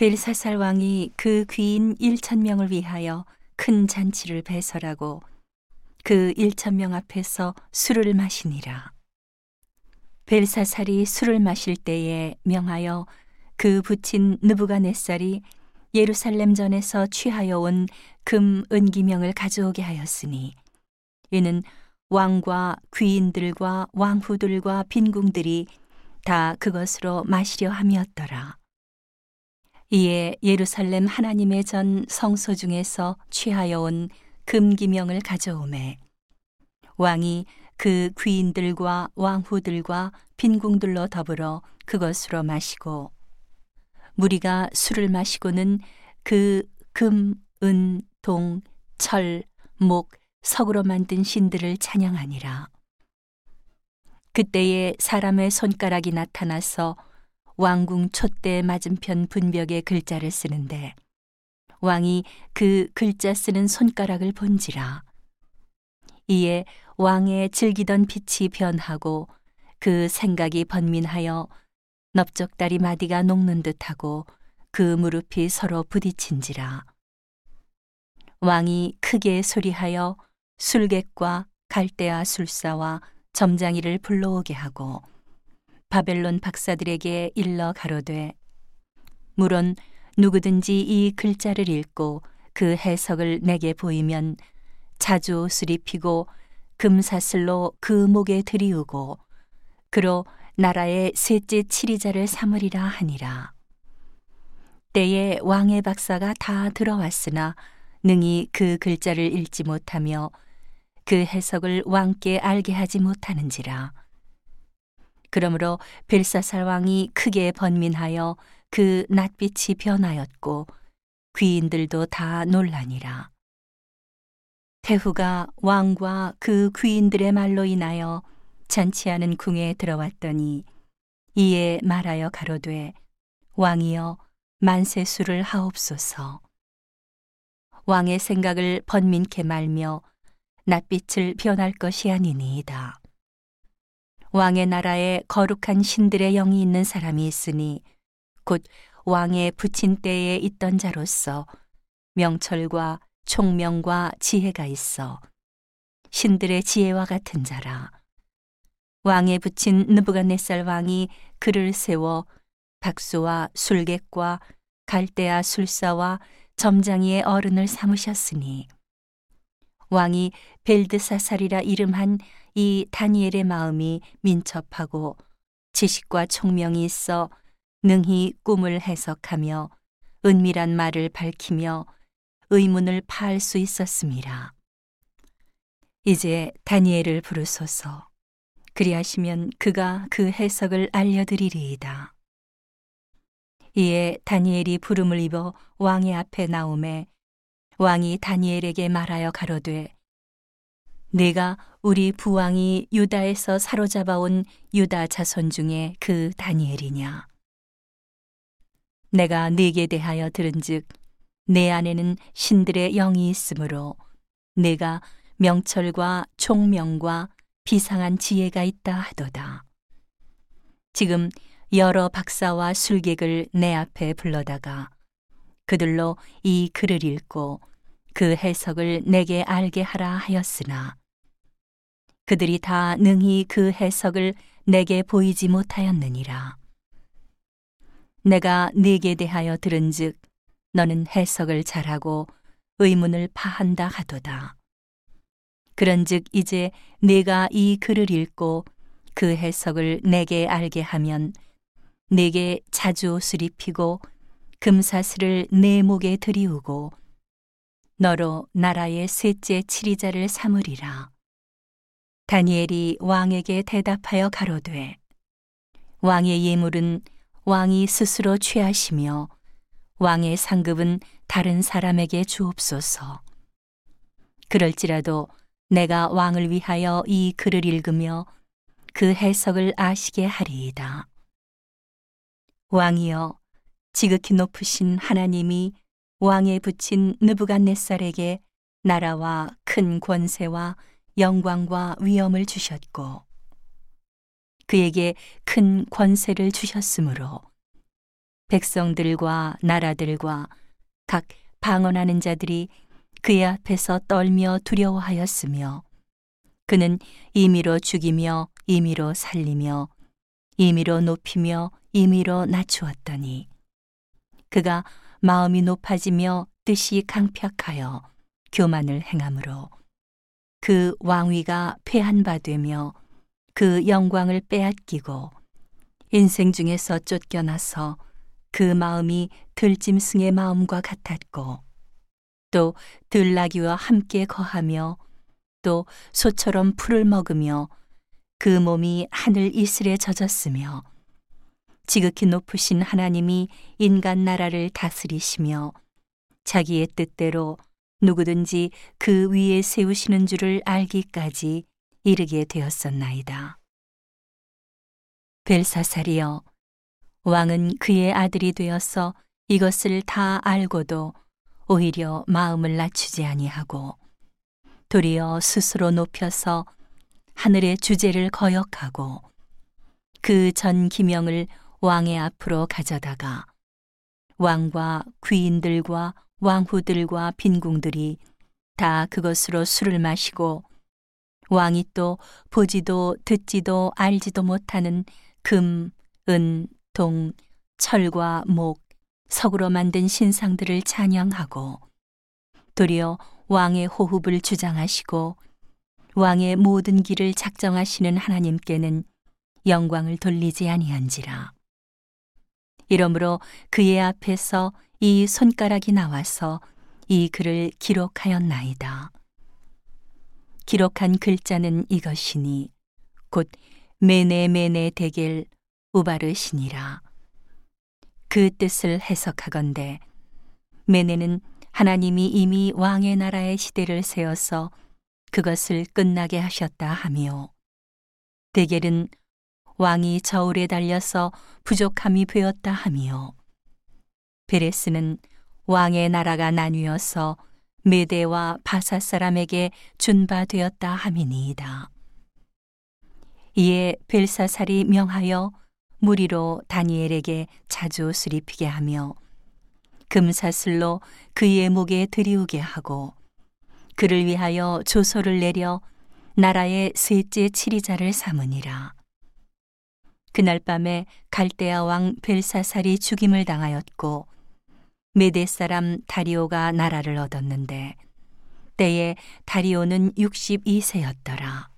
벨사살 왕이 그 귀인 1천 명을 위하여 큰 잔치를 배설하고 그 1천 명 앞에서 술을 마시니라. 벨사살이 술을 마실 때에 명하여 그 붙인 느부갓네살이 예루살렘 전에서 취하여 온 금 은기명을 가져오게 하였으니 이는 왕과 귀인들과 왕후들과 빈궁들이 다 그것으로 마시려 함이었더라. 이에 예루살렘 하나님의 전 성소 중에서 취하여 온 금기명을 가져오매 왕이 그 귀인들과 왕후들과 빈궁들로 더불어 그것으로 마시고 무리가 술을 마시고는 그 금, 은, 동, 철, 목, 석으로 만든 신들을 찬양하니라. 그때에 사람의 손가락이 나타나서 왕궁 촛대 맞은편 분벽에 글자를 쓰는데 왕이 그 글자 쓰는 손가락을 본지라. 이에 왕의 즐기던 빛이 변하고 그 생각이 번민하여 넓적다리 마디가 녹는 듯하고 그 무릎이 서로 부딪힌지라. 왕이 크게 소리하여 술객과 갈대아 술사와 점장이를 불러오게 하고 바벨론 박사들에게 일러 가로되 물론 누구든지 이 글자를 읽고 그 해석을 내게 보이면 자주 입히고 금사슬로 그 목에 들이우고 그로 나라의 셋째 치리자를 삼으리라 하니라. 때에 왕의 박사가 다 들어왔으나 능히 그 글자를 읽지 못하며 그 해석을 왕께 알게 하지 못하는지라. 그러므로 벨사살 왕이 크게 번민하여 그 낯빛이 변하였고 귀인들도 다 놀라니라. 태후가 왕과 그 귀인들의 말로 인하여 잔치하는 궁에 들어왔더니 이에 말하여 가로되 왕이여 만세수를 하옵소서. 왕의 생각을 번민케 말며 낯빛을 변할 것이 아니니이다. 왕의 나라에 거룩한 신들의 영이 있는 사람이 있으니 곧 왕의 부친 때에 있던 자로서 명철과 총명과 지혜가 있어 신들의 지혜와 같은 자라. 왕의 부친 느부갓네살 왕이 그를 세워 박수와 술객과 갈대아 술사와 점장이의 어른을 삼으셨으니 왕이 벨드사살이라 이름한 이 다니엘의 마음이 민첩하고 지식과 총명이 있어 능히 꿈을 해석하며 은밀한 말을 밝히며 의문을 파할 수 있었습니다. 이제 다니엘을 부르소서. 그리하시면 그가 그 해석을 알려드리리이다. 이에 다니엘이 부름을 입어 왕의 앞에 나오매 왕이 다니엘에게 말하여 가로되 내가 우리 부왕이 유다에서 사로잡아온 유다 자손 중에 그 다니엘이냐 내가 네게 대하여 들은즉 내 안에는 신들의 영이 있으므로 내가 명철과 총명과 비상한 지혜가 있다 하도다. 지금 여러 박사와 술객을 내 앞에 불러다가 그들로 이 글을 읽고 그 해석을 내게 알게 하라 하였으나 그들이 다 능히 그 해석을 내게 보이지 못하였느니라. 내가 네게 대하여 들은즉 너는 해석을 잘하고 의문을 파한다 하도다. 그런즉 이제 내가 이 글을 읽고 그 해석을 내게 알게 하면 내게 자주 입히고 금사슬을 내 목에 들이우고 너로 나라의 셋째 치리자를 삼으리라. 다니엘이 왕에게 대답하여 가로되 왕의 예물은 왕이 스스로 취하시며 왕의 상급은 다른 사람에게 주옵소서. 그럴지라도 내가 왕을 위하여 이 글을 읽으며 그 해석을 아시게 하리이다. 왕이여, 지극히 높으신 하나님이 왕에 붙인 느부갓네살에게 나라와 큰 권세와 영광과 위엄을 주셨고 그에게 큰 권세를 주셨으므로 백성들과 나라들과 각 방언하는 자들이 그의 앞에서 떨며 두려워하였으며 그는 임의로 죽이며 임의로 살리며 임의로 높이며 임의로 낮추었더니 그가 마음이 높아지며 뜻이 강팍하여 교만을 행함으로 그 왕위가 패한 바 되며 그 영광을 빼앗기고 인생 중에서 쫓겨나서 그 마음이 들짐승의 마음과 같았고 또 들나귀와 함께 거하며 또 소처럼 풀을 먹으며 그 몸이 하늘 이슬에 젖었으며 지극히 높으신 하나님이 인간 나라를 다스리시며 자기의 뜻대로 누구든지 그 위에 세우시는 줄을 알기까지 이르게 되었었나이다. 벨사살이여 왕은 그의 아들이 되어서 이것을 다 알고도 오히려 마음을 낮추지 아니하고 도리어 스스로 높여서 하늘의 주제를 거역하고 그 전 기명을 왕의 앞으로 가져다가 왕과 귀인들과 왕후들과 빈궁들이 다 그것으로 술을 마시고 왕이 또 보지도 듣지도 알지도 못하는 금, 은, 동, 철과 목, 석으로 만든 신상들을 찬양하고 도리어 왕의 호흡을 주장하시고 왕의 모든 길을 작정하시는 하나님께는 영광을 돌리지 아니한지라. 이러므로 그의 앞에서 이 손가락이 나와서 이 글을 기록하였나이다. 기록한 글자는 이것이니 곧 메네메네 대겔 우바르시니라. 그 뜻을 해석하건대 메네는 하나님이 이미 왕의 나라의 시대를 세워서 그것을 끝나게 하셨다 하며 대겔은 왕이 저울에 달려서 부족함이 되었다 하며 베레스는 왕의 나라가 나뉘어서 메대와 바사 사람에게 준바되었다 함이니이다. 이에 벨사살이 명하여 무리로 다니엘에게 자주 입히게 하며 금사슬로 그의 목에 들이우게 하고 그를 위하여 조서를 내려 나라의 셋째 치리자를 삼으니라. 그날 밤에 갈대아 왕 벨사살이 죽임을 당하였고 메대 사람 다리오가 나라를 얻었는데 때에 다리오는 62세였더라.